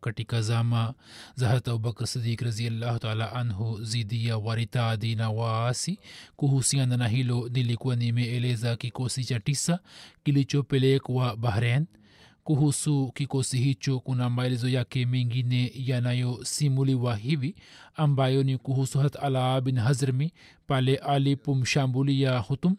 Katika za hata abubakr sidik raziallahu taala anhu zidi ya waritadi na waasi. Kuhusiana na hilo nilikuwa nimeeleza kikosi cha tisa kilichopelekwa bahrein kuhusu kikosi hicho kuna maelezo yake mengine yanayosimuliwa hivi ambayo ni kuhusu hat ala bin hazrmi pale alipomshambulia hutum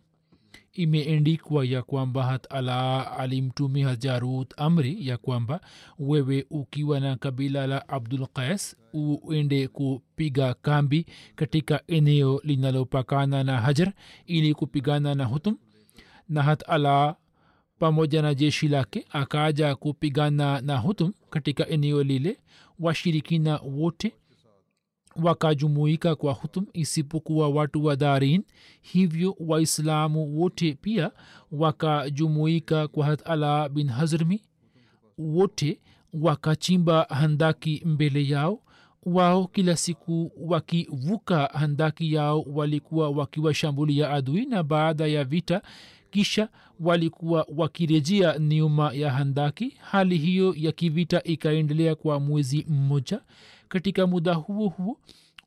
imeendikwa ya kwamba hat ala alimtumia hajarut amri ya kwamba wewe ukiwa na kabila la abdul qais uende kupiga kambi katika eneo linalopakana na hajar ili kupigana na hutum. Na hat ala pamoja na jeshi lake akaja kupigana na hutum katika eneo lile washirikina wote wakajumuika kwa hutum isipokuwa watu wa darin hivyo waislamu wote pia wakajumuika kwa hat ala bin hazrmi. Wote wakachimba handaki mbele yao. Wao kila siku wakivuka handaki yao walikuwa wakiwashambulia adui na baada ya vita kisha walikuwa wakirejea nyuma ya handaki. Hali hiyo ya kivita ikaendelea kwa mwezi mmoja katika muda huo huo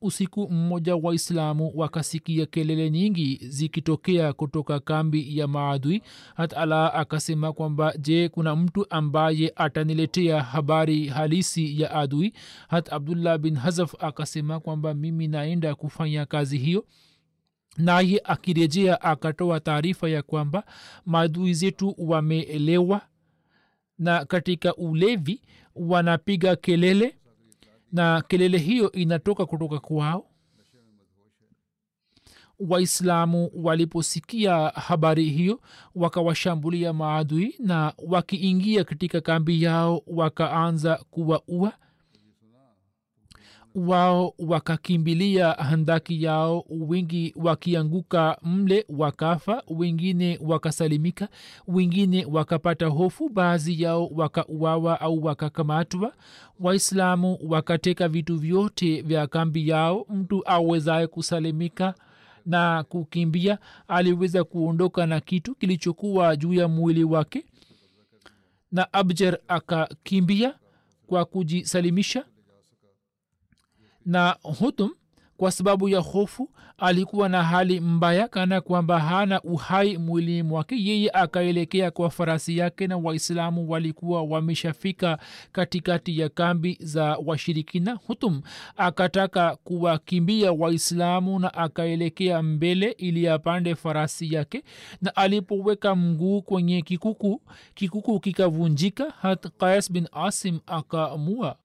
usiku mmoja waislamu wakasikia kelele nyingi zikitokea kutoka kambi ya maadui. Hatala akasema kwamba je kuna mtu ambaye ataniletea habari halisi ya adui? Hata abdullah bin hazaf akasema kwamba mimi naenda kufanya kazi hiyo. Naye akirejea akatoa taarifa ya kwamba maadui zetu wameelewa na katika ulevi wanapiga kelele na kelele hiyo inatoka kutoka kwao. Waislamu waliposikia habari hiyo wakawashambulia maadui na wakiingia katika kambi yao wakaanza kuwaua wao wakakimbilia handaki yao wengi wakianguka mle wakafa wengine wakasalimika wengine wakapata hofu baadhi yao wakauawa au wakakamatwa. Waislamu wakateka vitu vyote vya kambi yao mtu awezaye kusalimika na kukimbia aliweza kuondoka na kitu kilichokuwa juu ya mwili wake. Na abjar akakimbia kwa kujisalimisha na hutum kwa sababu ya hofu alikuwa na hali mbaya kana kwamba hana uhai mwilini mwake. Yeye akaelekea kwa farasi yake na waislamu walikuwa wameshafika katikati ya kambi za washirikina. Hutum akataka kuwakimbia waislamu na akaelekea mbele ili apande farasi yake na alipoweka mguu kwenye kikuku kikuku kikavunjika hat qais bin asim akaamua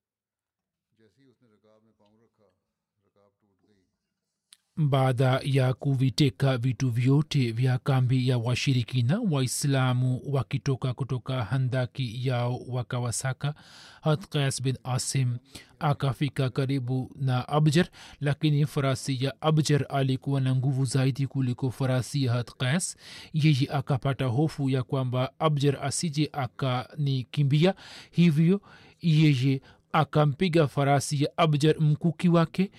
baada ya kuviteka vitu vyote vya kambi ya washirikina waislamu wakitoka kutoka handaki yao wakawasaka. Hatkas bin asim akafika karibu na abjar lakini farasi ya abjar alikuwa na nguvu zaidi kuliko farasi ya hatkas yeye akapata hofu ya kwamba abjar asije akanikimbia hivyo yeye akampiga farasi ya abjar mkuki wake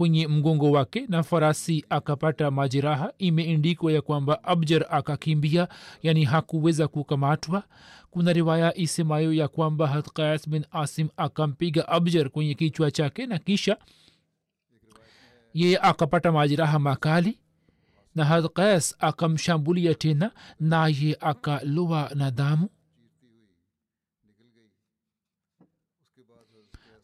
kwenye mgongo wake na farasi akapata majeraha imeendikwa ya kwamba abjar akakimbia yani hakuweza kukamatwa. Kuna riwaya isemayo ya kwamba hatkayas bin asim akampiga abjar kwenye kichwa chake na kisha yeye akapata majeraha makali na hatkayas akamshambulia tena naye akaloa na damu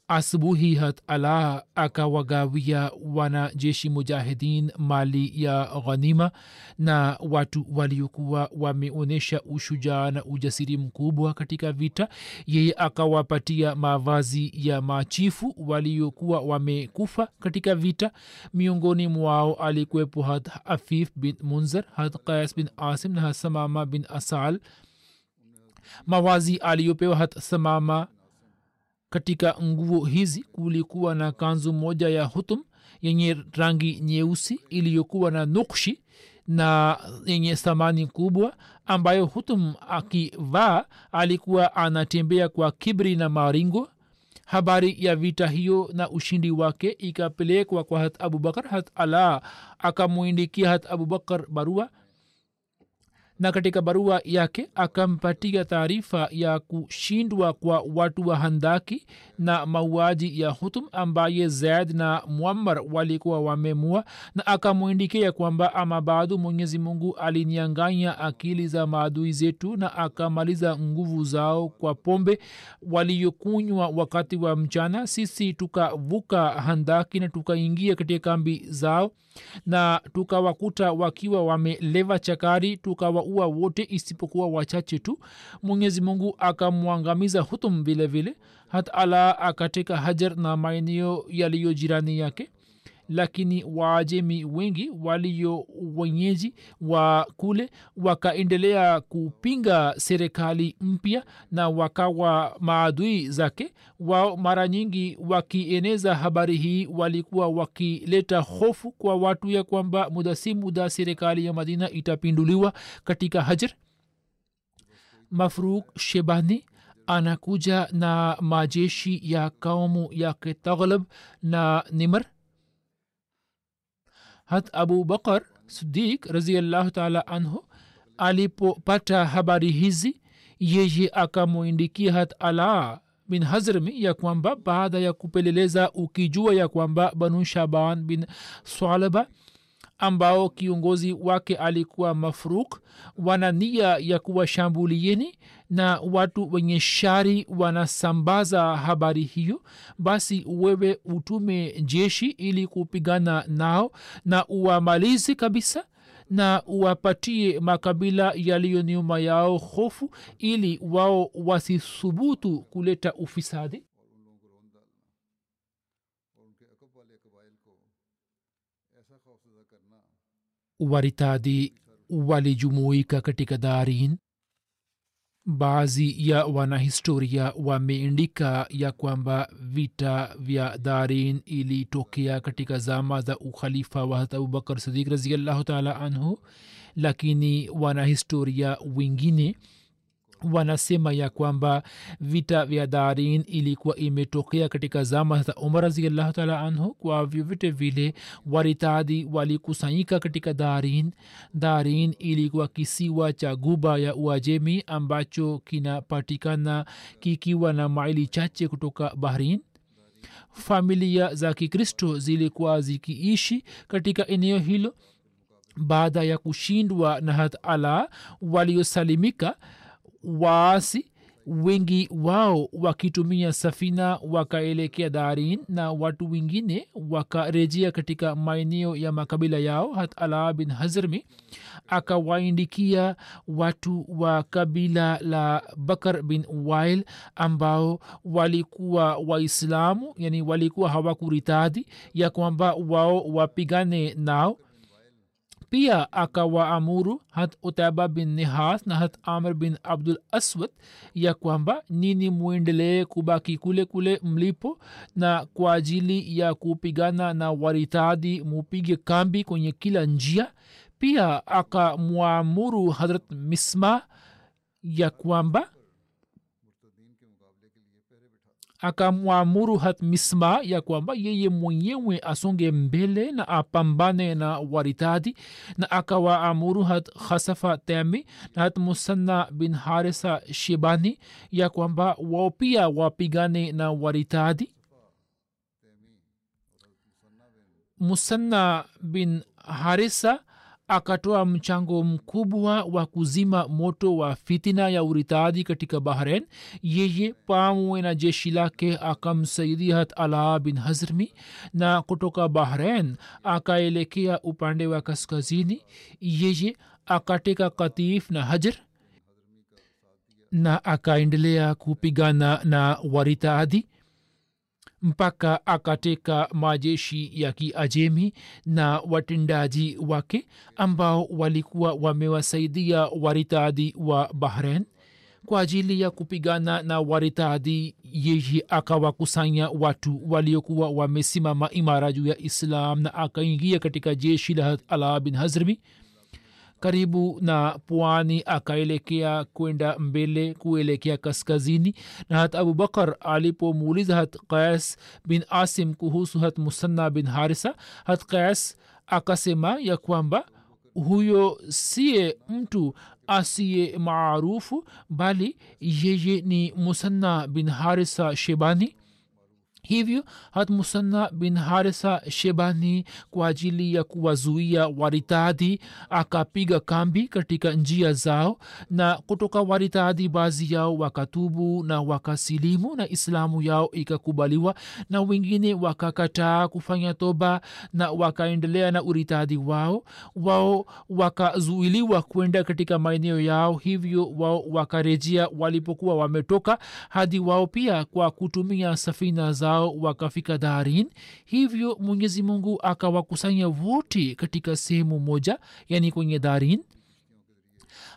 asubuhi hat ala akawagawia wanajeshi mujahidin mali ya ghanima na watu waliokuwa wameonyesha ushujaa na ujasiri mkubwa katika vita. Yeye akawapatia mavazi ya machifu waliokuwa wamekufa katika vita. Miongoni mwao alikuwepo hat afif bin munzer hat qais bin asim na hat samama bin asal. Mawazi aliyopewa hat samama katika nguo hizi kulikuwa na kanzu moja ya hutum yenye rangi nyeusi iliyokuwa na nukshi na yenye thamani kubwa ambayo hutum akivaa alikuwa anatembea kwa kibri na maringo. Habari ya vita hiyo na ushindi wake ikapelekwa kwa hat abubakar. Hat ala akamwindikia hat abubakar barua na katika barua yake akampatia taarifa ya kushindwa kwa watu wa handaki na mauaji ya hutum ambaye zaid na muammar walikuwa wamemua na akamwindikia kwamba ama mwenyezi mungu alinianganya akili za maadui zetu na akamaliza nguvu zao kwa pombe waliyokunywa wakati wa mchana. Sisi tukavuka handaki na tukaingia katika kambi zao na tukawakuta wakiwa wameleva chakari tukawaua wote isipokuwa wachache tu. Mwenyezi mungu akamwangamiza hutum vile vile. Hata ala akateka hajar na maeneo yaliyo jirani yake lakini waajemi wengi walio wenyeji wa kule wakaendelea kupinga serikali mpya na wakawa maadui zake. Wao mara nyingi wakieneza habari hii walikuwa wakileta hofu kwa watu ya kwamba muda si muda serikali ya madina itapinduliwa katika hajar. Mafruk shebani anakuja na majeshi ya kaumu yake taghlab na nimar hat abu bakar sidik raziallahu taala anhu alipopata habari hizi yeye akamwindikia hat ala bin hazrmi ya kwamba baada ya kupeleleza ukijua ya kwamba banu shaban bin swalaba ambao kiongozi wake alikuwa mafruk wana nia ya kuwashambulieni na watu wenye shari wanasambaza habari hiyo basi wewe utume jeshi ili kupigana nao na uwamalizi kabisa na uwapatie makabila yaliyo nyuma yao hofu ili wao wasithubutu kuleta ufisadi. Waritadi walijumuika katika darin baadhi ya wanahistoria wameandika ya kwamba vita vya dharin ilitokea katika zama za ukhalifa wa hat abubakar sadik raziallahu taala anhu lakini wanahistoria wengine wanasema ya kwamba vita vya darin ilikuwa imetokea katika zama za umar raziallahu taala anhu kwa vyovyote vile waritadi walikusanyika katika darin. Darin ilikuwa kisiwa cha guba ya uajemi ambacho kinapatikana kikiwa na maili chache kutoka bahrin familia za kikristo zilikuwa zikiishi katika eneo hilo. Baada ya kushindwa na hat ala waliosalimika waasi wengi wao wakitumia safina wakaelekea darin na watu wengine wakarejea katika maeneo ya makabila yao. Hat ala bin hazrmi akawaindikia watu wa kabila la bakar bin wail ambao walikuwa waislamu yani walikuwa hawakuritadi ya kwamba wao wapigane nao pia akawaamuru hat utaba bin nihas na hat amr bin abdul aswad ya kwamba nini mwendelee kubaki kule kule mlipo na kwa ajili ya kupigana na waritadi mupige kambi kwenye kila njia. Pia akamwamuru hadrat misma ya kwamba akamwamuru hat misma ya kwamba yeye mwenyewe asonge mbele na apambane na waritadi na akawaamuru hat khasafa temi na hat musanna bin harisa shibani ya kwamba wao pia wapigane na waritadi. Musanna bin harisa akatoa mchango mkubwa wa kuzima moto wa fitina ya uritadi katika bahrain. Yeye pamwe na jeshi lake akamsaidia hat ala bin hazrmi na kutoka bahrain akaelekea upande wa kaskazini. Yeye akateka katif na hajar na akaendelea kupigana na waritadi mpaka akateka majeshi ya kiajemi na watendaji wake ambao walikuwa wamewasaidia waritadi wa bahrain kwa ajili ya kupigana na waritadi. Yeye akawakusanya watu waliokuwa wamesimama imara juu ya islam na akaingia katika jeshi la ala bin hazrmi karibu na pwani akaelekea kwenda mbele kuelekea kaskazini. Na hat abubakar alipomuuliza hat qais bin asim kuhusu hat musanna bin harisa hat qais akasema ya kwamba huyo siye mtu asiye maarufu bali yeye ni musanna bin harisa shebani hivyo hat musanna bin harisa shebani kwa ajili ya kuwazuia waritadhi akapiga kambi katika njia zao na kutoka waritadhi baadhi yao wakatubu na wakasilimu na islamu yao ikakubaliwa na wengine wakakataa kufanya toba na wakaendelea na uritadhi wao. Wao wakazuiliwa kwenda katika maeneo yao hivyo wao wakarejea walipokuwa wametoka hadi wao pia kwa kutumia safina zao zao wakafika darin hivyo mwenyezi mungu akawakusanya wote katika sehemu moja yani kwenye darin.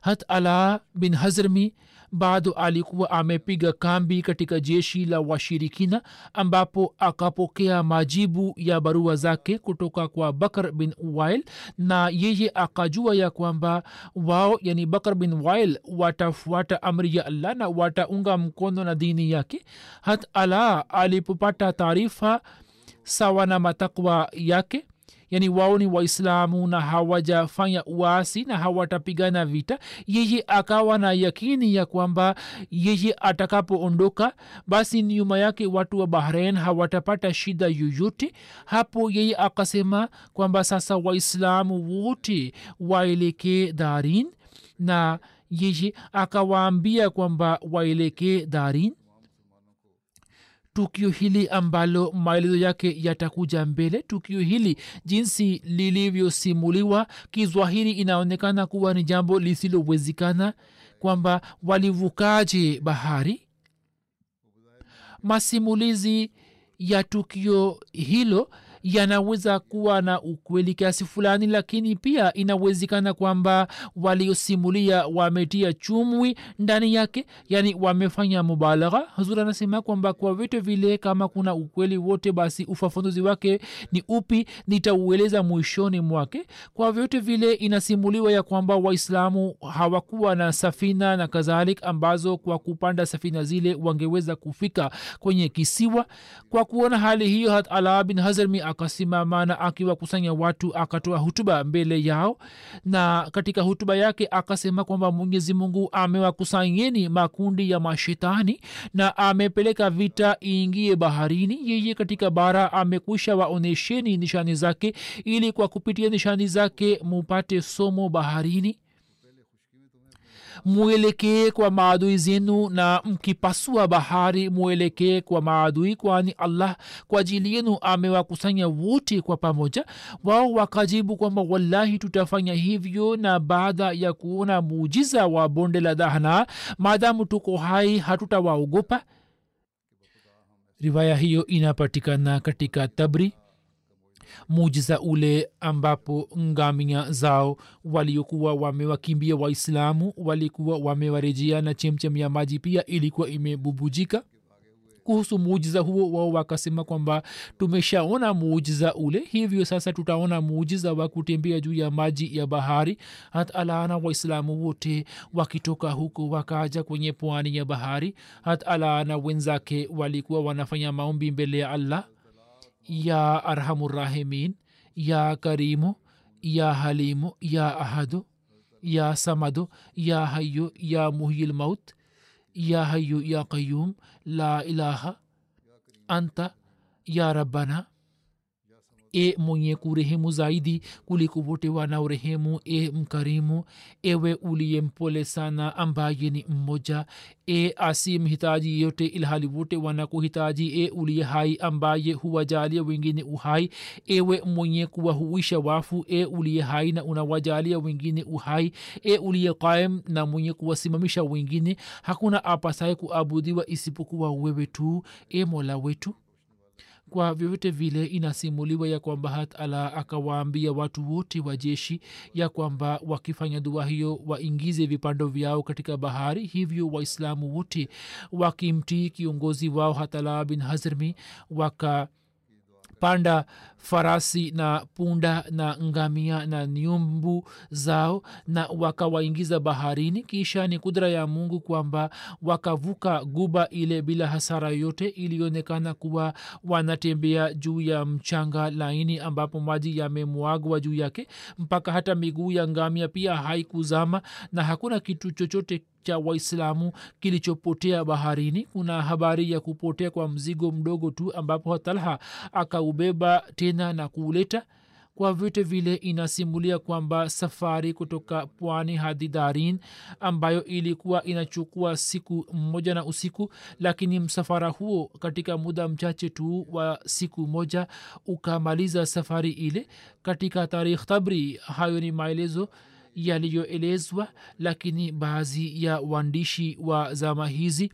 Hat ala bin hazrmi bado alikuwa amepiga kambi katika jeshi la washirikina ambapo akapokea majibu ya barua zake kutoka kwa bakar bin wail na yeye akajua ya kwamba wao yani bakar bin wail watafuata amri ya allah na wataunga mkono na dini yake. Hat ala alipopata taarifa sawa na matakwa yake yani wao ni waislamu na hawajafanya uasi na hawatapigana vita. Yeye akawa na yakini ya kwamba yeye atakapoondoka basi nyuma yake watu wa bahrain hawatapata shida yoyote. Hapo yeye akasema kwamba sasa waislamu wote waelekee darin na yeye akawaambia kwamba waelekee darin tukio hili ambalo maelezo yake yatakuja mbele. Tukio hili jinsi lilivyosimuliwa kizwahiri inaonekana kuwa ni jambo lisilowezekana. Kwamba walivukaje bahari? Masimulizi ya tukio hilo yanaweza kuwa na ukweli kiasi fulani lakini pia inawezekana kwamba waliosimulia wametia chumwi ndani yake yani wamefanya mubalagha hazur anasema kwamba kwa vyote vile kama kuna ukweli wote basi ufafanuzi wake ni upi nitaueleza mwishoni mwake. Kwa vyote vile inasimuliwa ya kwamba waislamu hawakuwa na safina na kadhalik ambazo kwa kupanda safina zile wangeweza kufika kwenye kisiwa. Kwa kuona hali hiyo hat ala bin hazrmi akasimama na akiwakusanya watu akatoa hutuba mbele yao. Na katika hutuba yake akasema kwamba mwenyezi mungu amewakusanyeni makundi ya mashetani na amepeleka vita iingie baharini. Yeye katika bara amekwisha waonesheni nishani zake ili kwa kupitia nishani zake mupate somo baharini mwelekee kwa maadui zenu na mkipasua bahari mwelekee kwa maadui kwani allah kwa ajili yenu amewakusanya wote kwa pamoja. Wao wakajibu kwamba wallahi tutafanya hivyo na baada ya kuona muujiza wa bonde la dhahna maadamu tuko hai hatutawaogopa. Riwaya hiyo inapatikana katika tabri mujiza ule ambapo ngamia zao waliokuwa wamewakimbia waislamu walikuwa wamewarejea na chemchem ya maji pia ilikuwa imebubujika. Kuhusu muujiza huo wao wakasema kwamba tumeshaona muujiza ule hivyo sasa tutaona muujiza wa kutembea juu ya maji ya bahari. Hat alaana waislamu wote wakitoka huko wakaja kwenye pwani ya bahari. Hat alaana wenzake walikuwa wanafanya maombi mbele ya allah ya arhamurrahimin ya karimu ya halimu ya ahadu ya samadu ya hayu ya muhyil maut ya hayu ya qayum la ilaha anta ya rabbana e mwenye kurehemu zaidi kuliko wote wanaorehemu e mkarimu ewe uliye mpole sana ambaye ni mmoja. E asi mhitaji yote ilhali wote wanakuhitaji. E uliye hai ambaye huwajalia wengine uhai. Ewe mwenye kuwahuisha wafu. E uliye hai na unawajalia wengine uhai. E uliye qaim na mwenye kuwasimamisha wengine. Hakuna apasaye kuabudiwa isipokuwa wewe tu e mola wetu kwa vyovyote vile inasimuliwa ya kwamba hatala akawaambia watu wote wa jeshi ya kwamba wakifanya dua hiyo waingize vipando vyao katika bahari hivyo waislamu wote wakimtii kiongozi wao hatala bin hazrmi waka panda farasi na punda na ngamia na nyumbu zao na wakawaingiza baharini. Kisha ni kudra ya mungu kwamba wakavuka guba ile bila hasara yote ilionekana kuwa wanatembea juu ya mchanga laini ambapo maji yamemwagwa juu yake mpaka hata miguu ya ngamia pia haikuzama na hakuna kitu chochote cha waislamu kilichopotea baharini. Kuna habari ya kupotea kwa mzigo mdogo tu ambapo talha akaubeba tena na kuuleta. Kwa vyote vile inasimulia kwamba safari kutoka pwani hadi darin ambayo ilikuwa inachukua siku moja na usiku lakini msafara huo katika muda mchache tu wa siku moja ukamaliza safari ile. Katika tarikh tabri hayo ni maelezo yaliyoelezwa lakini baadhi ya waandishi wa zama hizi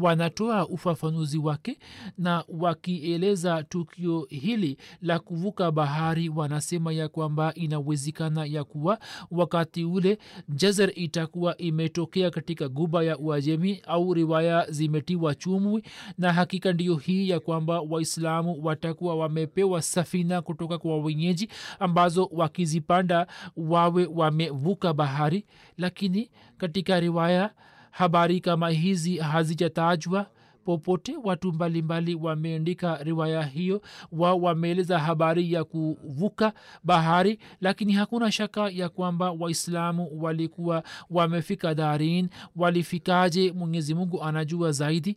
wanatoa ufafanuzi wake na wakieleza tukio hili la kuvuka bahari wanasema ya kwamba inawezekana ya kuwa wakati ule jezer itakuwa imetokea katika guba ya uajemi au riwaya zimetiwa chumwi na hakika ndiyo hii ya kwamba waislamu watakuwa wamepewa safina kutoka kwa wenyeji ambazo wakizipanda wawe wamevuka bahari. Lakini katika riwaya habari kama hizi hazijatajwa. Popote watu mbalimbali wameandika riwaya hiyo wa wameeleza habari ya kuvuka bahari lakini hakuna shaka ya kwamba waislamu walikuwa wamefika darin. Walifikaje? Mwenyezi mungu anajua zaidi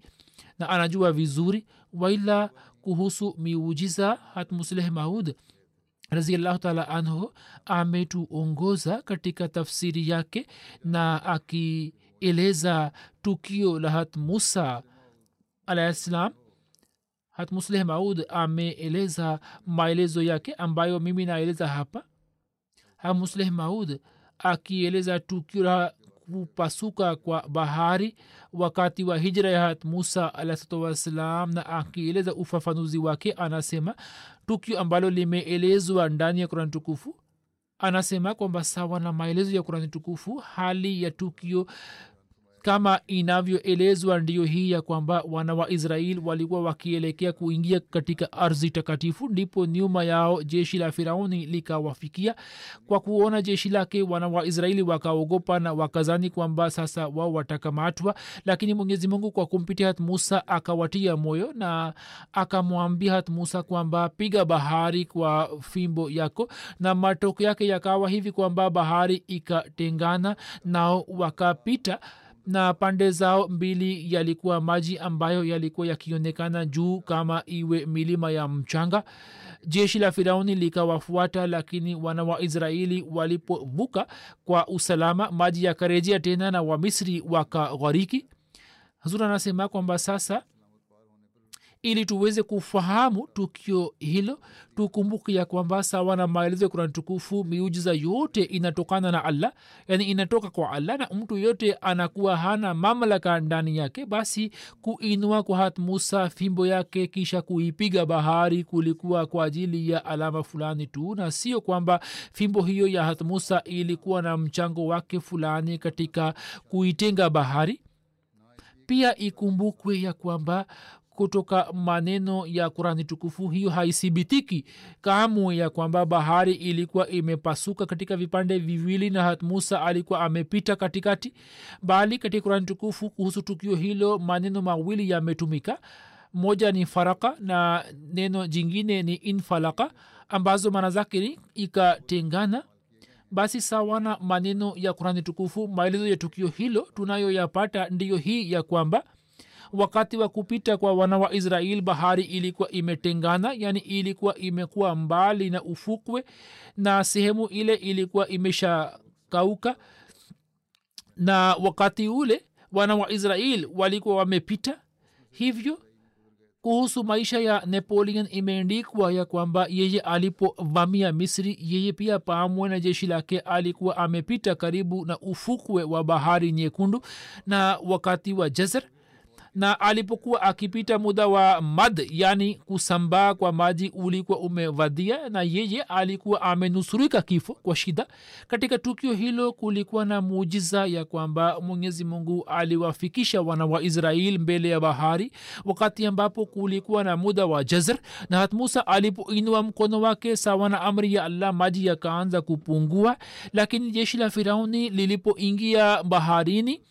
na anajua vizuri. Waila kuhusu miujiza hatmusleh maud raziallahu taala anhu ametuongoza katika tafsiri yake na aki eleza tukio la hat musa alahissalam hat musleh maud ameeleza maelezo yake ambayo mimi naeleza hapa. Ha musleh maud akieleza tukio la kupasuka kwa bahari wakati wa hijra ya hat musa alahsatu wassalam na akieleza ufafanuzi wake anasema tukio ambalo limeelezwa ndani ya kurani tukufu. Anasema kwamba sawa na maelezo ya kurani tukufu hali ya tukio kama inavyoelezwa ndiyo hii ya kwamba wana wa israel walikuwa wakielekea kuingia katika ardhi takatifu ndipo nyuma yao jeshi la firauni likawafikia. Kwa kuona jeshi lake wana wa israeli wakaogopa na wakazani kwamba sasa wao watakamatwa. Lakini mwenyezi mungu kwa kumpitia hat musa akawatia moyo na akamwambia hat musa kwamba piga bahari kwa fimbo yako. Na matokeo yake yakawa hivi kwamba bahari ikatengana nao wakapita na pande zao mbili yalikuwa maji ambayo yalikuwa yakionekana juu kama iwe milima ya mchanga. Jeshi la firauni likawafuata lakini wana wa israeli walipovuka kwa usalama maji yakarejea tena na wamisri wakaghariki hazur anasema kwamba sasa ili tuweze kufahamu tukio hilo tukumbuke ya kwamba sawa na maelezo ya kurani tukufu miujiza yote inatokana na allah yani inatoka kwa allah na mtu yote anakuwa hana mamlaka ndani yake basi kuinua kwa hat musa fimbo yake kisha kuipiga bahari kulikuwa kwa ajili ya alama fulani tu na sio kwamba fimbo hiyo ya hat musa ilikuwa na mchango wake fulani katika kuitenga bahari. Pia ikumbukwe ya kwamba kutoka maneno ya kurani tukufu hiyo haithibitiki kamwe ya kwamba bahari ilikuwa imepasuka katika vipande viwili na musa alikuwa amepita katikati bali katika kurani tukufu kuhusu tukio hilo maneno mawili yametumika. Moja ni faraka na neno jingine ni infalaka ambazo maana zake ni ikatengana. Basi sawana maneno ya kurani tukufu maelezo ya tukio hilo tunayoyapata ndiyo hii ya kwamba wakati wa kupita kwa wana wa israel bahari ilikuwa imetengana yani ilikuwa imekuwa mbali na ufukwe na sehemu ile ilikuwa imeshakauka. Na wakati ule wana wa israel walikuwa wamepita. Hivyo kuhusu maisha ya napoleon imeendikwa ya kwamba yeye alipovamia misri yeye pia pamwe na jeshi lake alikuwa amepita karibu na ufukwe wa bahari nyekundu. Na wakati wa jazar na alipokuwa akipita muda wa mad yani kusambaa kwa maji ulikuwa umevadia na yeye alikuwa amenusurika kifo kwa shida. Katika tukio hilo kulikuwa na muujiza ya kwamba mwenyezi mungu aliwafikisha wana wa israel mbele ya bahari wakati ambapo kulikuwa na muda wa jazr na hat musa alipoinua mkono wake sawa na amri ya allah maji yakaanza kupungua. Lakini jeshi la firauni lilipoingia baharini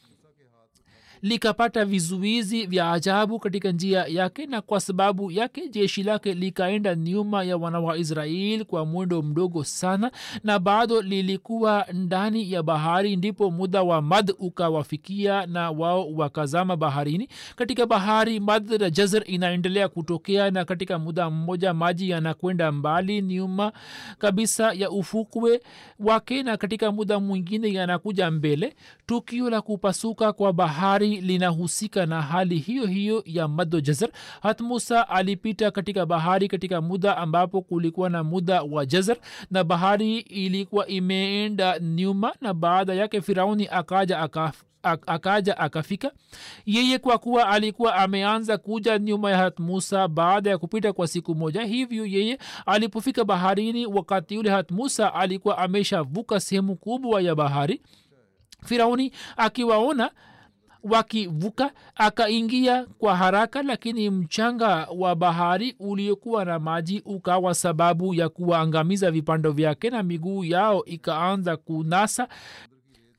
likapata vizuizi vya ajabu katika njia yake na kwa sababu yake jeshi lake likaenda nyuma ya wana wa israeli kwa mwendo mdogo sana na bado lilikuwa ndani ya bahari ndipo muda wa mad ukawafikia na wao wakazama baharini. Katika bahari mad na jazr inaendelea kutokea na katika muda mmoja maji yanakwenda mbali nyuma kabisa ya ufukwe wake na katika muda mwingine yanakuja mbele. Tukio la kupasuka kwa bahari linahusika na hali hiyo hiyo ya mado jazar. Hat musa alipita katika bahari katika muda ambapo kulikuwa na muda wa jazar na bahari ilikuwa imeenda nyuma na baada yake firauni akaja akaf akaja akafika. Yeye kwa kuwa alikuwa ameanza kuja nyuma ya hat musa baada ya kupita kwa siku moja hivyo yeye alipofika baharini wakati yule hat musa alikuwa ameshavuka sehemu kubwa ya bahari. Firauni akiwaona wakivuka akaingia kwa haraka lakini mchanga wa bahari uliokuwa na maji ukawa sababu ya kuwaangamiza vipando vyake na miguu yao ikaanza kunasa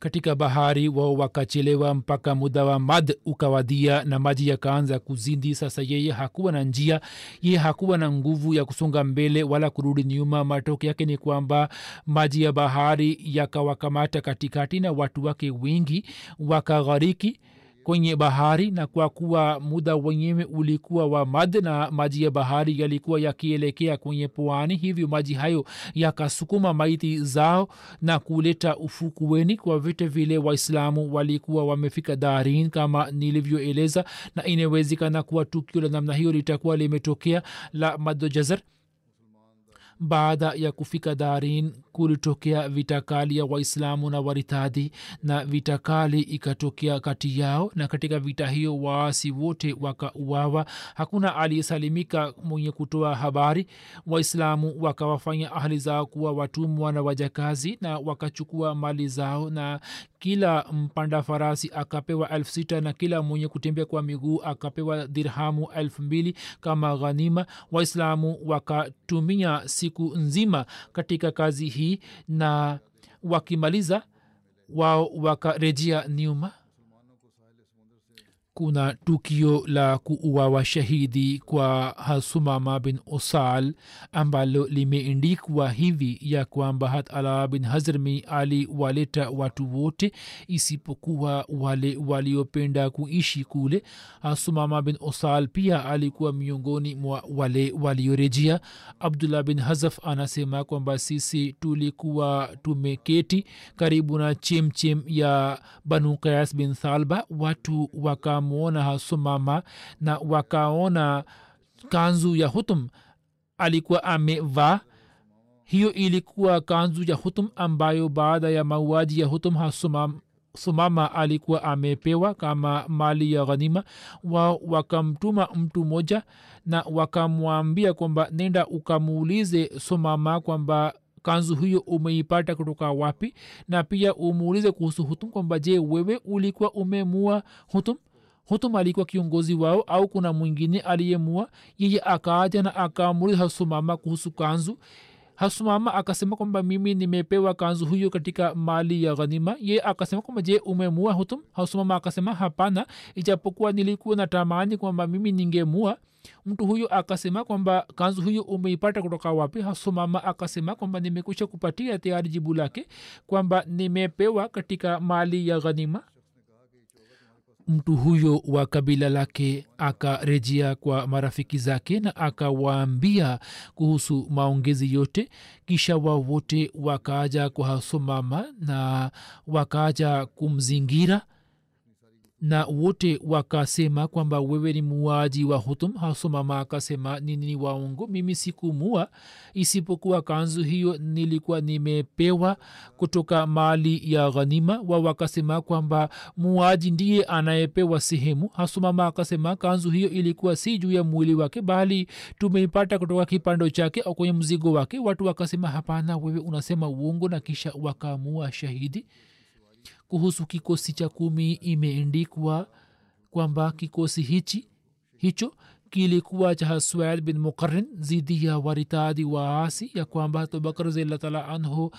katika bahari wao wakachelewa mpaka muda wa mad ukawadia na maji yakaanza kuzindi sasa yeye hakuwa na njia yeye hakuwa na nguvu ya kusonga mbele wala kurudi nyuma. Matoke yake ni kwamba maji ya bahari yakawakamata katikati na watu wake wengi wakaghariki kwenye bahari na kwa kuwa muda wenyewe ulikuwa wa mad na maji ya bahari yalikuwa yakielekea kwenye pwani hivyo maji hayo yakasukuma maiti zao na kuleta ufukuweni kwa vyote vile waislamu walikuwa wamefika darin kama nilivyoeleza. Na inawezekana kuwa tukio la namna hiyo litakuwa limetokea la madojazar baada ya kufika darin kulitokea vita kali ya waislamu na waritadhi na vita kali ikatokea kati yao na katika vita hiyo waasi wote wakauawa. Hakuna aliyesalimika mwenye kutoa habari. Waislamu wakawafanya ahli zao kuwa watumwa na wajakazi na wakachukua mali zao na kila mpanda farasi akapewa elfu sita na kila mwenye kutembea kwa miguu akapewa dirhamu elfu mbili kama ghanima. Waislamu wakatumia siku nzima katika kazi hii na wakimaliza wao wakarejea nyuma kuna tukio la kuuawa shahidi kwa hasumama bin usal ambalo limeendikwa hivi ya kwamba hat ala bin hazrmi aliwaleta watu wote isipokuwa wale waliopenda kuishi kule. Hasumama bin usal pia alikuwa miongoni mwa wale waliorejea. Abdullah bin hazaf anasema kwamba sisi tulikuwa tumeketi karibu na chemchem ya banu kayas bin thalba. Watu waka wakamwona hasumama na wakaona kanzu ya hutum alikuwa amevaa. Hiyo ilikuwa kanzu ya hutum ambayo baada ya mauaji ya hutum hasumama sumama alikuwa amepewa kama mali ya ghanima. Wao wakamtuma mtu mmoja na wakamwambia kwamba nenda ukamuulize sumama kwamba kanzu hiyo umeipata kutoka wapi na pia umuulize kuhusu hutum kwamba je wewe ulikuwa umemua hutum hutum alikuwa kiongozi wao au kuna mwingine aliyemua? Yeye akaaja na akaamuri hasumama kuhusu kanzu. Hasumama akasema kwamba mimi nimepewa kanzu huyo katika mali ya ghanima. Ye akasema kwamba je umemua hutum? Hasumama akasema hapana ijapokuwa nilikuwa na tamani kwamba mimi ningemua. Mtu huyo akasema kwamba kanzu huyo umeipata kutoka wapi? Hasumama akasema kwamba nimekusha kupatia tayari jibu lake kwamba nimepewa katika mali ya ghanima mtu huyo wa kabila lake akarejea kwa marafiki zake na akawaambia kuhusu maongezi yote. Kisha wao wote wakaaja kwa hasumama na wakaaja kumzingira na wote wakasema kwamba wewe ni muaji wa hutum hasumama akasema nini ni waongo? Mimi sikumua isipokuwa kanzu hiyo nilikuwa nimepewa kutoka mali ya ghanima. Wa wakasema kwamba muaji ndiye anayepewa sehemu. Hasumama akasema kanzu hiyo ilikuwa si juu ya mwili wake bali tumeipata kutoka kipando chake au kwenye mzigo wake. Watu wakasema hapana wewe unasema uongo na kisha wakaamua shahidi kuhusu kikosi cha kumi imeendikwa kwamba kikosi hichi hicho kilikuwa cha haswad bin mukarin zidi ya waritadi waasi ya kwamba tubakar zillatala anhu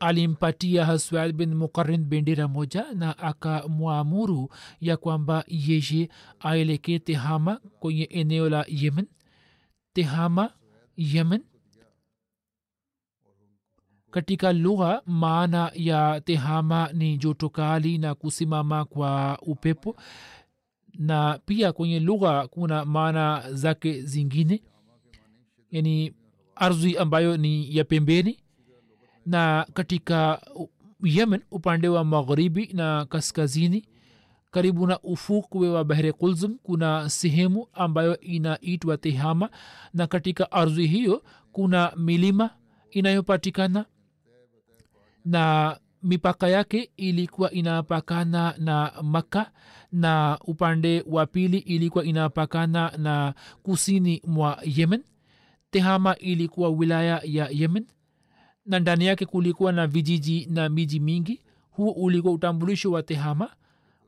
alimpatia haswad bin mukarin bendera moja na akamwamuru ya kwamba yeye aelekee tehama kwenye eneo la yemen. Tehama yemen katika lugha maana ya tehama ni joto kali na kusimama kwa upepo. Na pia kwenye lugha kuna maana zake zingine yani ardhi ambayo ni ya pembeni. Na katika yemen upande wa magharibi na kaskazini karibu na ufukwe wa bahre kulzum kuna sehemu ambayo inaitwa tehama. Na katika ardhi hiyo kuna milima inayopatikana na mipaka yake ilikuwa inapakana na makka na upande wa pili ilikuwa inapakana na kusini mwa yemen. Tehama ilikuwa wilaya ya yemen na ndani yake kulikuwa na vijiji na miji mingi. Huu ulikuwa utambulisho wa tehama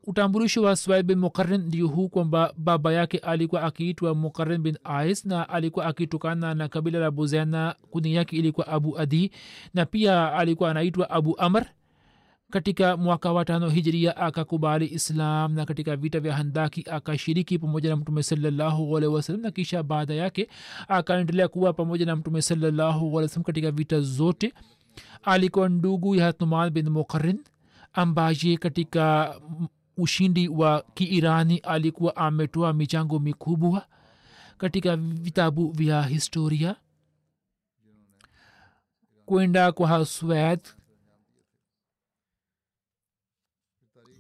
utambulisho wa swaib bin mukarin ndio huu kwamba baba yake alikuwa akiitwa mukarin bin ais na alikuwa akitokana na kabila la buzena. Kuni yake ilikuwa abu adi na pia alikuwa anaitwa abu amr. Katika mwaka wa tano hijiria akakubali islam na katika vita vya handaki akashiriki pamoja na mtume salallahu alaihi na kisha baada yake akaendelea kuwa pamoja na mtume salallahu alaihi katika vita zote. Alikuwa ndugu ya hatnuman bin mukarin ambaye katika ushindi wa kiirani alikuwa ametoa michango mikubwa katika vitabu vya historia. Kwenda kwa haswed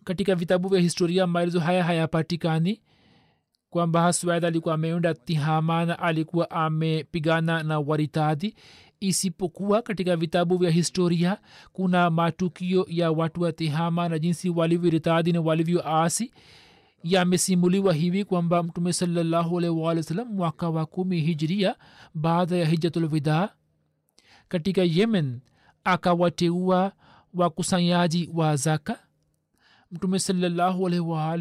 katika vitabu vya historia maelezo haya hayapatikani kwamba haswed alikuwa ameenda tihama na alikuwa amepigana na waritadi isipokuwa katika vitabu vya historia kuna matukio ya watu wa tehama na jinsi walivyoritadi na walivyoasi yamesimuliwa hivi kwamba mtume wasallam mwaka wa kumi hijiria baada ya hijatulvida katika yemen akawateua wakusanyaji wa zaka. Mtume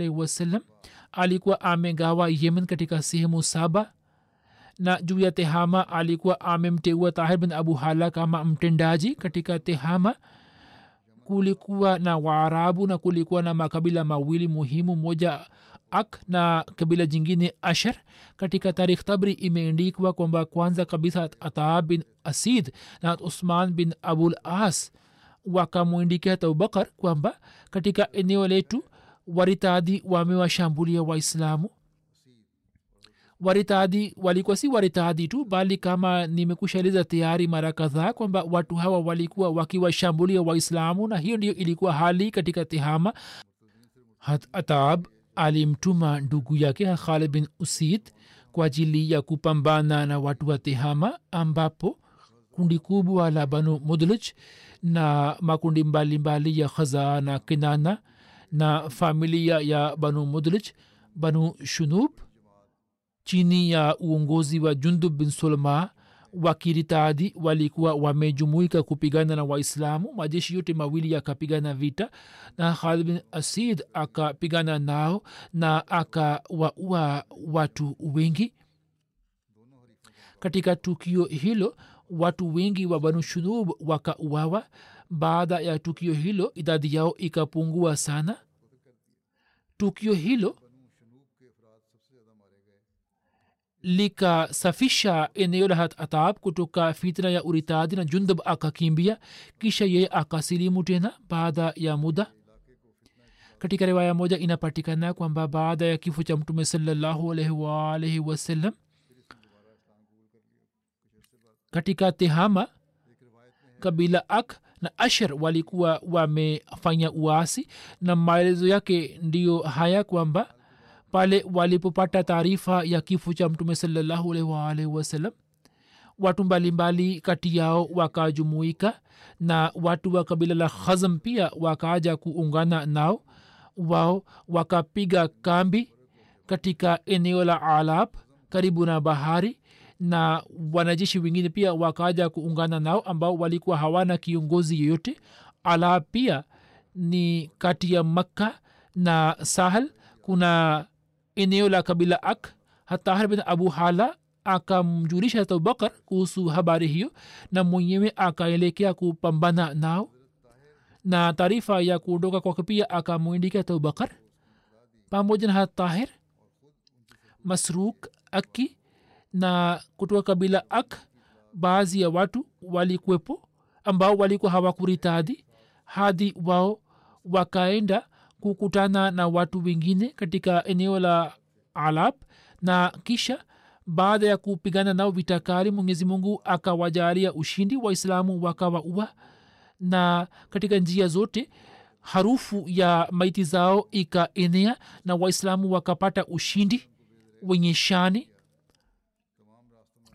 wasallam alikuwa amegawa yemen katika sehemu saba na juu ya tehama alikuwa amemteua tahir bin abu hala kama mtendaji katika tehama kulikuwa na waarabu na kulikuwa na makabila mawili muhimu moja ak na kabila jingine asher katika tarikh tabri imeendikwa kwamba kwanza kabisa ataab bin asid na usman bin abul as. Wakamwindikia abubakar kwamba katika eneo letu waritadi wamewashambulia waislamu waritadi walikuwa si waritadi tu bali kama nimekushaeleza tayari mara kadhaa kwamba watu hawa walikuwa wakiwashambulia waislamu na hiyo ndio ilikuwa hali katika tehama. Hatab alimtuma ndugu yake khalid bin usid kwa ajili ya kupambana na watu wa tehama ambapo kundi kubwa la banu mudlij na makundi mbalimbali mbali ya khaza na kinana na familia ya banu mudlij banu shunub chini ya uongozi wa jundub bin sulma wakiritadi walikuwa wamejumuika kupigana na waislamu. Majeshi yote mawili yakapigana vita na khalid bin asid akapigana nao na akawaua watu wengi. Katika tukio hilo watu wengi wa banu shunub wakauawa. Baada ya tukio hilo idadi yao ikapungua sana. Tukio hilo likasafisha eneo la atab kutoka fitna ya uritadi na jundub akakimbia kisha yeye akasilimu tena baada ya muda. Katika riwaya moja inapatikana kwamba baada ya kifo cha mtume salallahu alaihi waalaihi wasallam katika tehama kabila ak na asher walikuwa wamefanya uasi na maelezo yake ndiyo haya kwamba pale walipopata taarifa ya kifo cha mtume salallahu wasalam watu mbalimbali kati yao wakajumuika na watu wa kabila la khazm pia wakaja kuungana nao. Wao wakapiga kambi katika eneo la alab karibu na bahari na wanajeshi wengine pia wakaja kuungana nao ambao walikuwa hawana kiongozi yoyote alab pia ni kati ya makka na sahel. Kuna eneo la kabila ak hatahar bin abu hala akamjulisha abubakar kuhusu habari hiyo na mwenyewe akaelekea kupambana nao. Na taarifa ya kuondoka kwake pia akamwindika abubakar pamoja na hatahir masruk aki na kutoka kabila ak baadhi ya watu walikuwepo ambao walikuwa hawakuritadi. Hadi wao wakaenda kukutana na watu wengine katika eneo la alab na kisha baada ya kupigana nao vitakari mwenyezi mungu akawajalia ushindi waislamu wakawaua. Na katika njia zote harufu ya maiti zao ikaenea na waislamu wakapata ushindi wenye shani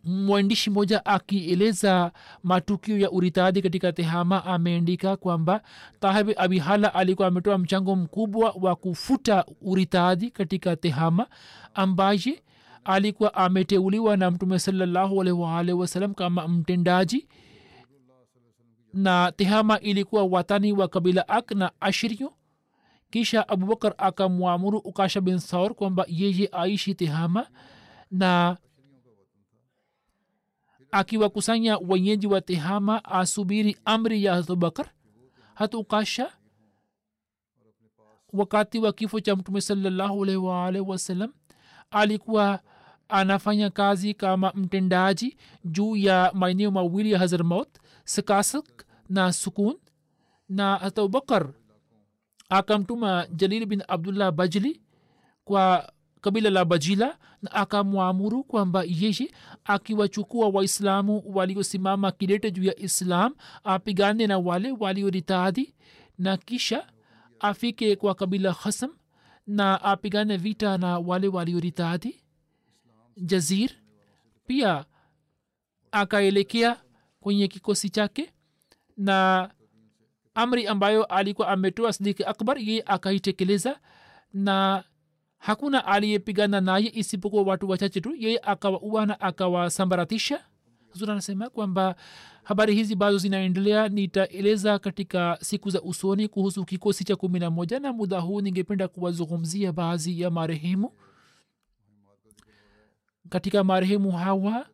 mwandishi mmoja akieleza matukio ya uritadi katika tehama ameandika kwamba tahib abihala alikuwa ametoa mchango mkubwa wa kufuta uritadi katika tehama ambaye alikuwa ameteuliwa na mtume salallahu alaihi wasalam kama mtendaji. Na tehama ilikuwa watani wa kabila ak na ashirio. Kisha abubakar akamwamuru ukasha bin saur kwamba yeye aishi tehama na akiwakusanya wenyeji wa tehama asubiri amri ya abubakar. Hata ukasha wakati wa kifo cha mtume salallahu wasalam alikuwa anafanya kazi kama mtendaji juu ya maeneo mawili ya hazarmaut sikasak na sukun. Na hata abubakar akamtuma jalil bin abdullah bajli kwa kabila la bajila na akamwamuru kwamba yeye akiwachukua waislamu waliosimama kidete juu ya islam apigane na wale walioritadi na kisha afike kwa kabila khasam na apigane vita na wale walioritadi jazir pia akaelekea kwenye kikosi chake na amri ambayo alikuwa ametoa sidiki akbar ye akaitekeleza na hakuna aliyepigana naye isipokuwa watu wachache tu. Yeye akawaua na akawasambaratisha. Zura anasema kwamba habari hizi bado zinaendelea. Nitaeleza katika siku za usoni kuhusu kikosi cha kumi na moja na muda huu ningependa kuwazungumzia baadhi ya marehemu. Katika marehemu hawa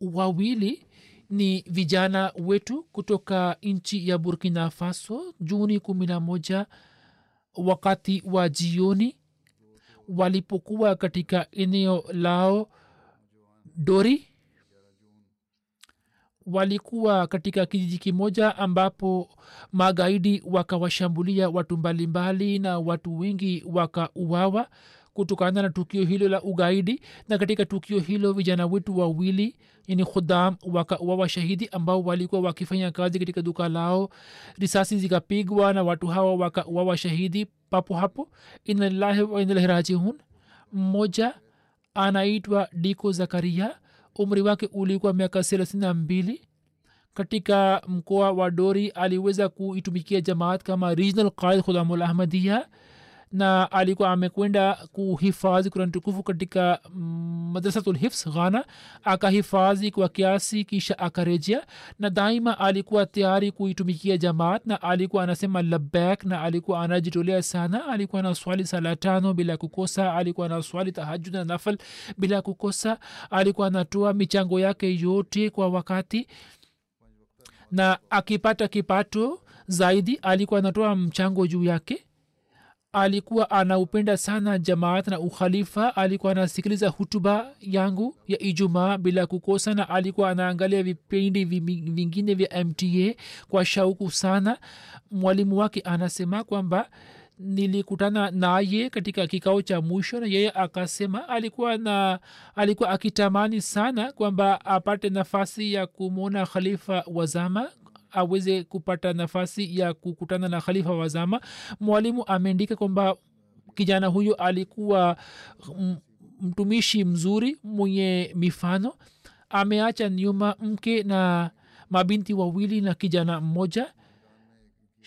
wawili ni vijana wetu kutoka nchi ya burkina faso. Juni kumi na moja wakati wa jioni walipokuwa katika eneo lao dori walikuwa katika kijiji kimoja ambapo magaidi wakawashambulia watu mbalimbali na watu wengi wakauawa kutokana na tukio hilo la ugaidi. Na katika tukio hilo vijana wetu wawili yani khudam wakauawa shahidi ambao walikuwa wakifanya kazi katika duka lao risasi zikapigwa na watu hawa wakauawa shahidi papo hapo. Inalillahi wainalahi rajiun. Mmoja anaitwa diko zakaria. Umri wake ulikuwa miaka thelathini na mbili. Katika mkoa wa dori aliweza kuitumikia jamaat kama regional qaid khudamul ahmadia na alikuwa amekwenda kuhifadhi kurani tukufu katika madrasatulhifs ghana akahifadhi kwa kiasi kisha akarejea na daima alikuwa tayari kuitumikia jamaat na alikuwa anasema labak na alikuwa anajitolea sana alikuwa na swali sala bila kukosa alikuwa na swali tahajud na nafal bila kukosa alikuwa anatoa michango yake yote kwa wakati na akipata kipato zaidi alikuwa anatoa mchango juu yake alikuwa anaupenda sana jamaat na ukhalifa alikuwa anasikiliza hutuba yangu ya ijumaa bila kukosa na alikuwa anaangalia vipindi vingine vya mta kwa shauku sana. Mwalimu wake anasema kwamba nilikutana naye katika kikao cha mwisho na yeye akasema alikuwa na alikuwa akitamani sana kwamba apate nafasi ya kumwona khalifa wazama aweze kupata nafasi ya kukutana na khalifa wazama mwalimu ameandika kwamba kijana huyo alikuwa mtumishi mzuri mwenye mifano. Ameacha nyuma mke na mabinti wawili na kijana mmoja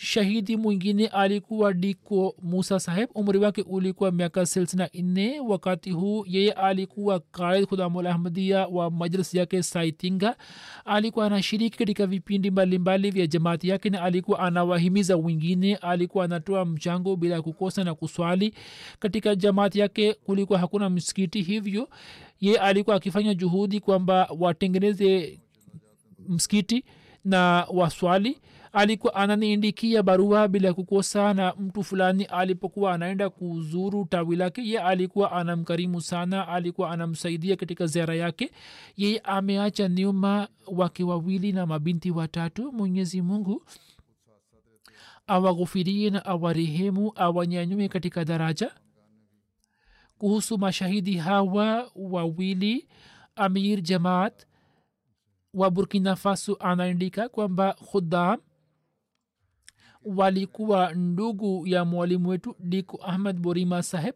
shahidi mwingine alikuwa diko musa saheb. Umri wake ulikuwa miaka silsina nne. Wakati huu yeye alikuwa kaid khudamulahmadia wa majlis yake saitinga alikuwa anashiriki katika vipindi mbalimbali vya jamaati yake na alikuwa anawahimiza wengine. Alikuwa anatoa mchango bila kukosa na kuswali. Katika jamaati yake kulikuwa hakuna msikiti hivyo ye alikuwa akifanya juhudi kwamba watengeneze msikiti na waswali alikuwa ananiindikia barua bila kukosa na mtu fulani alipokuwa anaenda kuzuru tawi lake ye alikuwa anamkarimu sana alikuwa anamsaidia katika ziara yake. Yeye ameacha nyuma wake wawili na mabinti watatu. Mwenyezi mungu awaghufirie na awarehemu awanyanyue katika daraja. Kuhusu mashahidi hawa wawili amir jamaat wa burkina faso anaandika kwamba khudam walikuwa ndugu ya mwalimu wetu diko ahmad borima saheb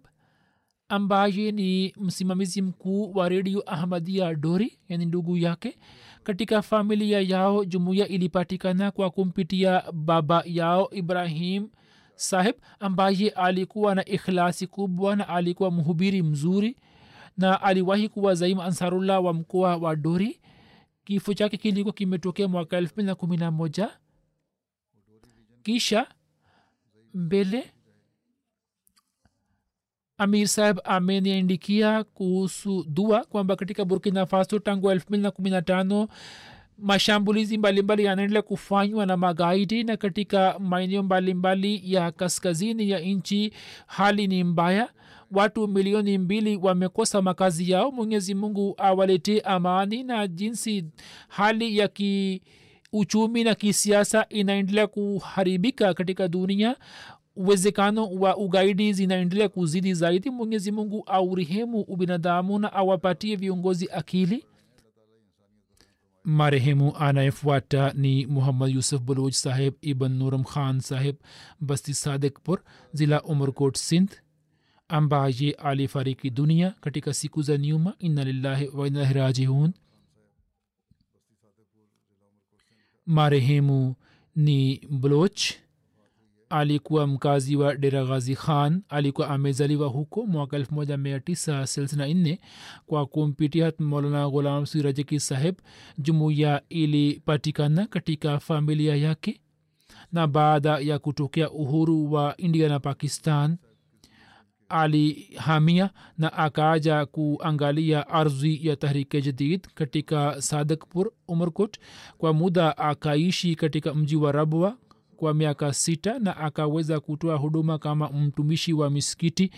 ambaye ni msimamizi mkuu wa redio ahmadia dori yani ndugu yake. Katika familia yao jumuiya ilipatikana kwa kumpitia baba yao ibrahim saheb ambaye alikuwa na ikhlasi kubwa na alikuwa mhubiri mzuri na aliwahi kuwa zaim ansarullah wa mkoa wa dori kifo chake kilikuwa kimetokea mwaka elfu mbili na kumi na moja kisha mbele amir saheb ameniandikia kuhusu dua kwamba katika burkina faso tangu elfu mbili na kumi na tano mashambulizi mbalimbali yanaendelea kufanywa na magaidi na katika maeneo mbalimbali ya kaskazini ya nchi hali ni mbaya. Watu milioni mbili wamekosa makazi yao. Mwenyezi mungu awaletee amani na jinsi hali ya kiuchumi na kisiasa inaendelea kuharibika katika dunia uwezekano wa ugaidi zinaendelea kuzidi zaidi. Mwenyezi mungu aurehemu ubinadamu na awapatie viongozi akili. Marehemu anayefuata ni muhammad yusuf baloch saheb ibn nuram khan saheb basti sadikpur zila umarkot sindh ambaye alifariki dunia katika siku za nyuma. Inna lillahi wa inna ilaihi rajiun marehemu ni bloch. Alikuwa mkazi wa dera ghazi khan. Alikuwa amezaliwa huko mwaka 1964 kwa kumpitia molana ghulam sirajaki saheb. Jumuiya ilipatikana katika familia yake. Na baada ya kutokea uhuru wa india na pakistan alihamia na akaaja kuangalia ardhi ya tahrike jadid katika sadakpur umerkut kwa muda akaishi katika mji wa rabwa kwa miaka sita na akaweza kutoa huduma kama mtumishi wa misikiti.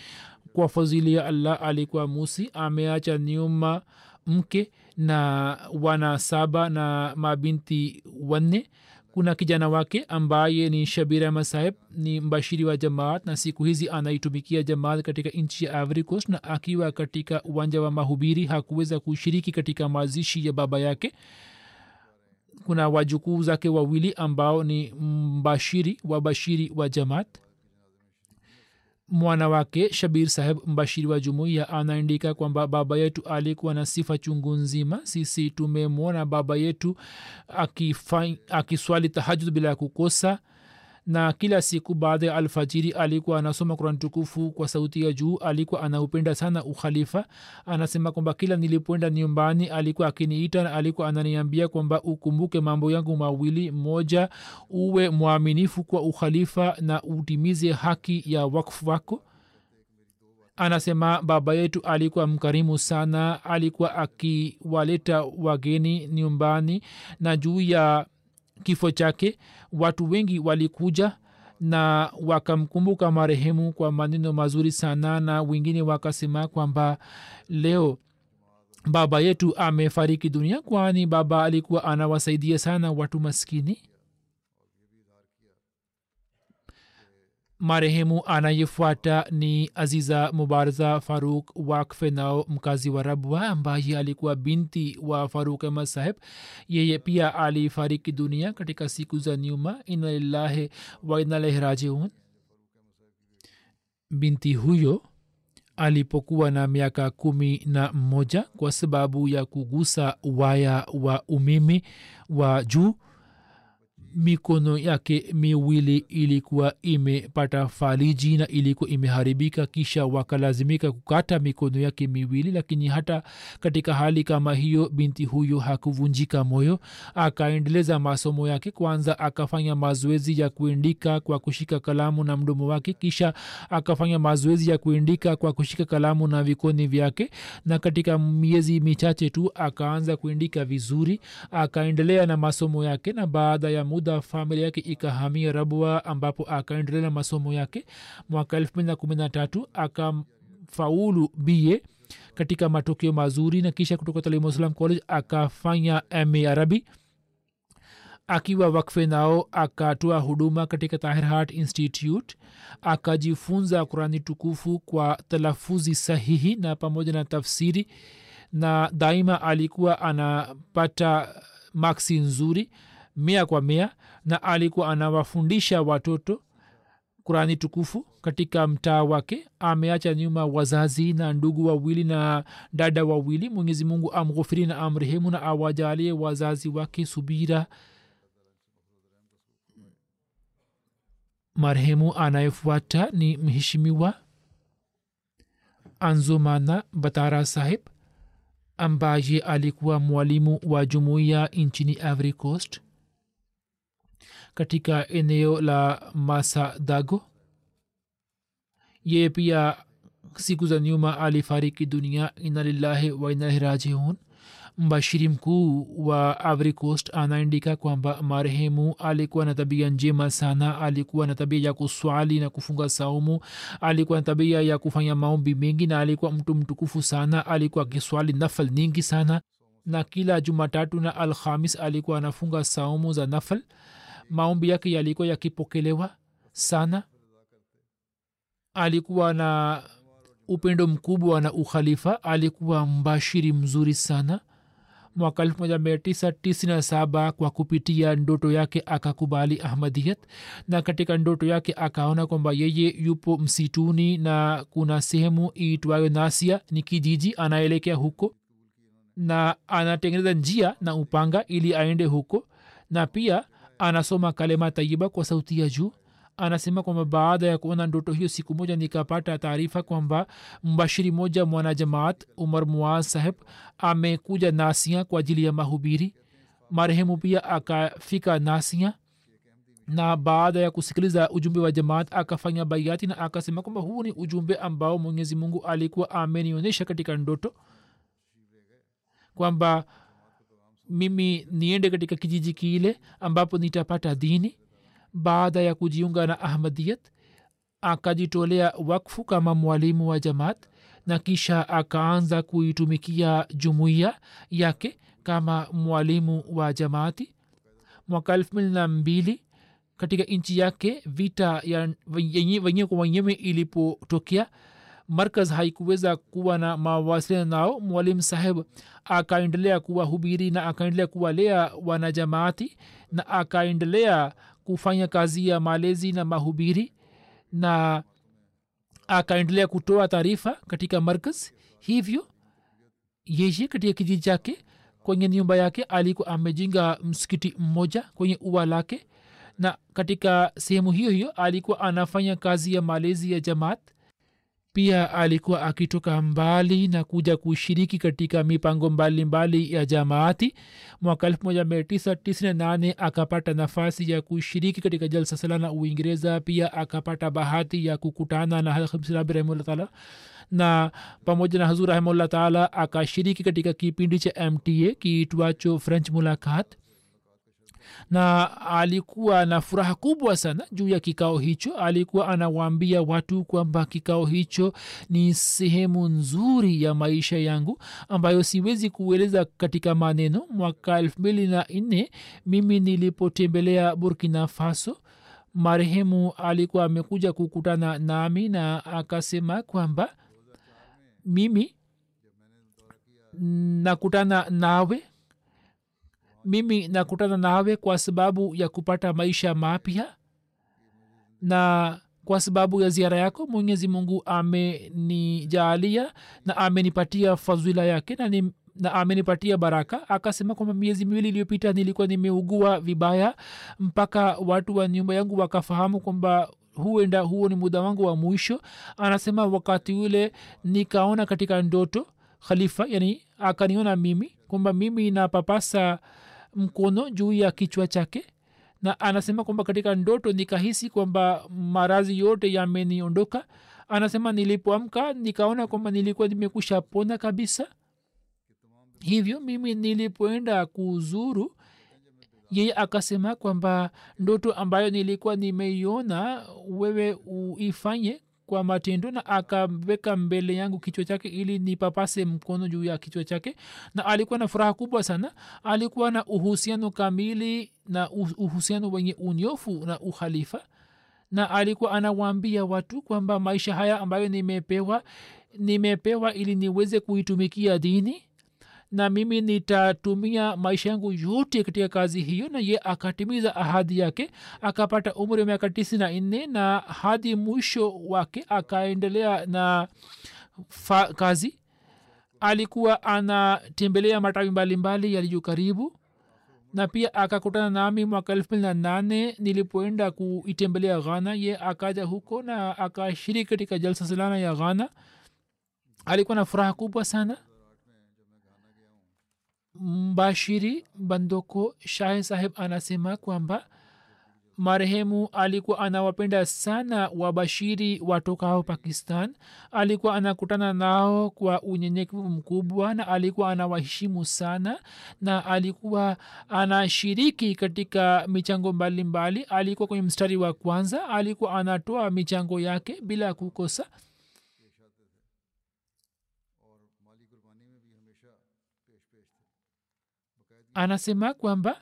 Kwa fadhili ya allah alikuwa musi ameacha nyuma mke na wana saba na mabinti wanne kuna kijana wake ambaye ni shabir ahmad saheb ni mbashiri wa jamaat na siku hizi anaitumikia jamaat katika nchi ya ivory na akiwa katika uwanja wa mahubiri hakuweza kushiriki katika mazishi ya baba yake. Kuna wajukuu zake wawili ambao ni mbashiri wabashiri wa jamaat mwana wake shabir saheb mbashiri wa jumuiya anaandika kwamba baba yetu alikuwa na sifa chungu nzima. Sisi tumemwona baba yetu akiswali tahajud bila ya kukosa na kila siku baada ya alfajiri alikuwa anasoma kurani tukufu kwa sauti ya juu alikuwa anaupenda sana ukhalifa. Anasema kwamba kila nilipoenda nyumbani alikuwa akiniita na alikuwa ananiambia kwamba ukumbuke mambo yangu mawili. Moja uwe mwaminifu kwa ukhalifa na utimize haki ya wakfu wako. Anasema baba yetu alikuwa mkarimu sana alikuwa akiwaleta wageni nyumbani na juu ya kifo chake. Watu wengi walikuja na wakamkumbuka marehemu kwa maneno mazuri sana na wengine wakasema kwamba leo baba yetu amefariki dunia kwani baba alikuwa anawasaidia sana watu maskini marehemu anayefuata ni aziza mubaraza faruk wakfe nao mkazi wa rabwa ambaye alikuwa binti wa faruk ahmad saheb. Yeye pia alifariki dunia katika siku za nyuma. Inalillahi wa inalaihi rajiun. Binti huyo alipokuwa na miaka kumi na mmoja kwa sababu ya kugusa waya wa umimi wa juu mikono yake miwili ilikuwa imepata faliji na ilikuwa imeharibika kisha wakalazimika kukata mikono yake miwili lakini hata katika hali kama hiyo binti huyo hakuvunjika moyo. Akaendeleza masomo yake kwanza akafanya mazoezi ya kuandika kwa kushika kalamu na mdomo wake kisha akafanya mazoezi ya kuandika kwa kushika kalamu na vikoni vyake na katika miezi michache tu akaanza kuendika vizuri. Akaendelea na masomo yake na baada ya muda familia yake ikahamia rabwa ambapo akaendelea masomo yake. Mwaka elfu mbili na kumi na tatu akafaulu ba katika matokeo mazuri na kisha kutoka talimuslam college akafanya ma arabi. Akiwa wakfe nao akatoa huduma katika tahir heart institute akajifunza kurani tukufu kwa talafuzi sahihi na pamoja na tafsiri na daima alikuwa anapata maksi nzuri mia kwa mia na alikuwa anawafundisha watoto kurani tukufu katika mtaa wake. Ameacha nyuma wazazi na ndugu wawili na dada wawili. Mwenyezi mungu amghufiri na amrehemu na awajalie wazazi wake subira. Marehemu anayefuata ni mheshimiwa anzumana batara sahib ambaye alikuwa mwalimu wa jumuiya nchini ivory coast katika eneo la masadago. Yeye pia siku za nyuma alifariki dunia. Inalillahi wa inalahi rajiun. Mbashiri mkuu wa ivory coast anaandika kwamba marehemu alikuwa na tabia njema sana. Alikuwa na tabia ya kuswali na kufunga saumu. Alikuwa na tabia ya kufanya maombi mengi na alikuwa mtu mtukufu sana. Alikuwa akiswali nafal nyingi sana. Na kila jumatatu na alhamis alikuwa anafunga saumu za nafal maombi yake yalikuwa yakipokelewa sana. Alikuwa na upendo mkubwa na ukhalifa alikuwa mbashiri mzuri sana. Mwaka 1997 kwa kupitia ndoto yake akakubali ahmadiyat na katika ndoto yake akaona kwamba yeye yupo msituni na kuna sehemu iitwayo nasia ni kijiji anaelekea huko na anatengeneza njia na upanga ili aende huko. Na pia anasoma kalema tayiba kwa sauti ya juu. Anasema kwamba baada ya kuona ndoto hiyo siku moja nikapata taarifa kwamba mbashiri moja mwanajamaat umar muaz saheb amekuja nasia kwa ajili ya mahubiri. Marehemu pia akafika nasia na baada ya kusikiliza ujumbe wa jamaat akafanya baiati na akasema kwamba huu ni ujumbe ambao mwenyezi mungu alikuwa amenionyesha katika ndoto kwamba mimi niende katika kijiji kile ambapo nitapata dini. Baada ya kujiunga na ahmadiyat akajitolea wakfu kama mwalimu wa jamaat na kisha akaanza kuitumikia jumuiya yake kama mwalimu wa jamaati. Mwaka elfu mbili na mbili katika nchi yake vita ya wenyewe kwa wenyewe ilipotokea markaz haikuweza kuwa na mawasiliano nao. Mwalimu saheb akaendelea kuwahubiri na akaendelea kuwalea wanajamaati na akaendelea kufanya kazi ya malezi na mahubiri na akaendelea kutoa taarifa katika markaz. Hivyo yeye katika kijiji chake kwenye nyumba yake alikuwa amejenga msikiti mmoja kwenye ua lake na katika sehemu hiyo hiyo alikuwa anafanya kazi ya malezi ya jamaat pia alikuwa akitoka mbali na kuja kushiriki katika mipango mbalimbali mbali ya jamaati. Mwaka 1998 akapata nafasi ya kushiriki katika jalsa salana uingereza. Pia akapata bahati ya kukutana na hamsirabi rahimahullah taala. Na pamoja na hazur rahimahullah taala akashiriki katika kipindi cha mta kiitwacho french mulakat na alikuwa na furaha kubwa sana juu ya kikao hicho. Alikuwa anawaambia watu kwamba kikao hicho ni sehemu nzuri ya maisha yangu ambayo siwezi kueleza katika maneno. Mwaka elfu mbili na nne mimi nilipotembelea burkina faso marehemu alikuwa amekuja kukutana nami na akasema kwamba mimi nakutana nawe mimi nakutana nawe kwa sababu ya kupata maisha mapya na kwa sababu ya ziara yako mwenyezi mungu amenijaalia na amenipatia fadhila yake na, ni, na amenipatia baraka. Akasema kwamba miezi miwili iliyopita nilikuwa nimeugua vibaya mpaka watu wa nyumba yangu wakafahamu kwamba huenda huo ni muda wangu wa mwisho. Anasema wakati ule nikaona katika ndoto khalifa yani akaniona mimi kwamba mimi napapasa mkono juu ya kichwa chake na anasema kwamba katika ndoto nikahisi kwamba marazi yote yameniondoka. Anasema nilipoamka nikaona kwamba nilikuwa nimekusha pona kabisa. Hivyo mimi nilipoenda kuzuru yeye akasema kwamba ndoto ambayo nilikuwa nimeiona wewe uifanye kwa matendo na akaweka mbele yangu kichwa chake ili nipapase mkono juu ya kichwa chake. Na alikuwa na furaha kubwa sana. Alikuwa na uhusiano kamili na uhusiano wenye unyofu na ukhalifa. Na alikuwa anawaambia watu kwamba maisha haya ambayo nimepewa nimepewa ili niweze kuitumikia dini na mimi nitatumia maisha yangu yote katika kazi hiyo na ye akatimiza ahadi yake akapata umri wa miaka tisi na nne na hadi mwisho wake akaendelea na fa, kazi. Alikuwa anatembelea matawi mbalimbali yaliyo karibu na pia akakutana nami mwaka elfu mbili na nane nilipoenda kuitembelea ghana. Ye akaja huko na akashiriki katika jalsa silana ya ghana. Alikuwa na furaha kubwa sana mbashiri bandoko shahe saheb anasema kwamba marehemu alikuwa anawapenda sana wabashiri watokao pakistan alikuwa anakutana nao kwa unyenyekevu mkubwa na alikuwa anawaheshimu sana na alikuwa anashiriki katika michango mbalimbali mbali. alikuwa kwenye mstari wa kwanza alikuwa anatoa michango yake bila kukosa anasema kwamba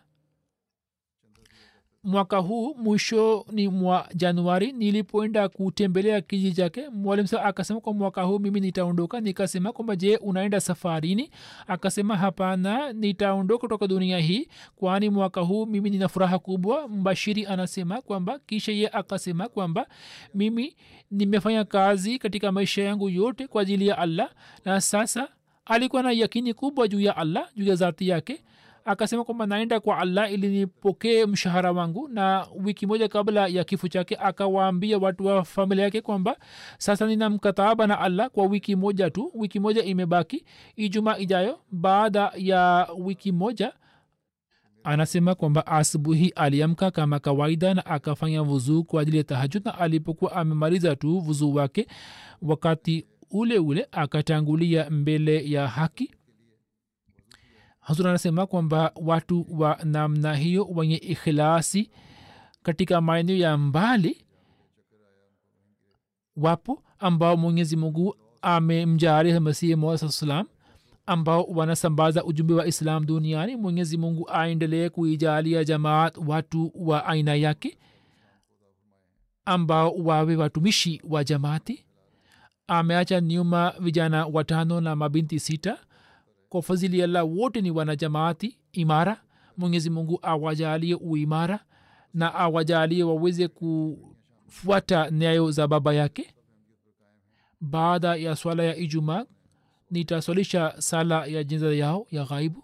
mwaka huu mwishoni mwa januari nilipoenda kutembelea kijiji chake mwalimu sa akasema kwa mwaka huu mimi nitaondoka. Nikasema kwamba je unaenda safarini? Akasema hapana nitaondoka kutoka dunia hii kwani mwaka huu mimi nina furaha kubwa. Mbashiri anasema kwamba kisha ye akasema kwamba mimi nimefanya kazi katika maisha yangu yote kwa ajili ya allah na sasa alikuwa na yakini kubwa juu ya allah juu ya zati yake akasema kwamba naenda kwa allah ili nipokee mshahara wangu. Na wiki moja kabla ya kifo chake akawaambia watu wa familia yake kwamba sasa nina mkataba na allah kwa wiki moja tu. Wiki moja imebaki. Ijuma ijayo baada ya wiki moja anasema kwamba asubuhi aliamka kama kawaida na akafanya vuzuu kwa ajili ya tahajud na alipokuwa amemaliza tu vuzuu wake wakati ule ule akatangulia mbele ya haki hazur anasema kwamba watu wa namna hiyo wenye ikhilasi katika maeneo ya mbali wapo ambao mwenyezi mungu amemjaari masihi moa salam ambao wanasambaza ujumbe wa islam duniani. Mwenyezi mungu aendelee kuijalia jamaat watu wa aina yake ambao wawe watumishi wa jamaati. Ameacha nyuma vijana watano na mabinti sita kwa fadhili allah wote ni wanajamaati imara. Mwenyezi mungu awajalie uimara na awajalie waweze kufuata nyayo za baba yake. Baada ya swala ya ijumaa nitaswalisha sala ya jinza yao ya ghaibu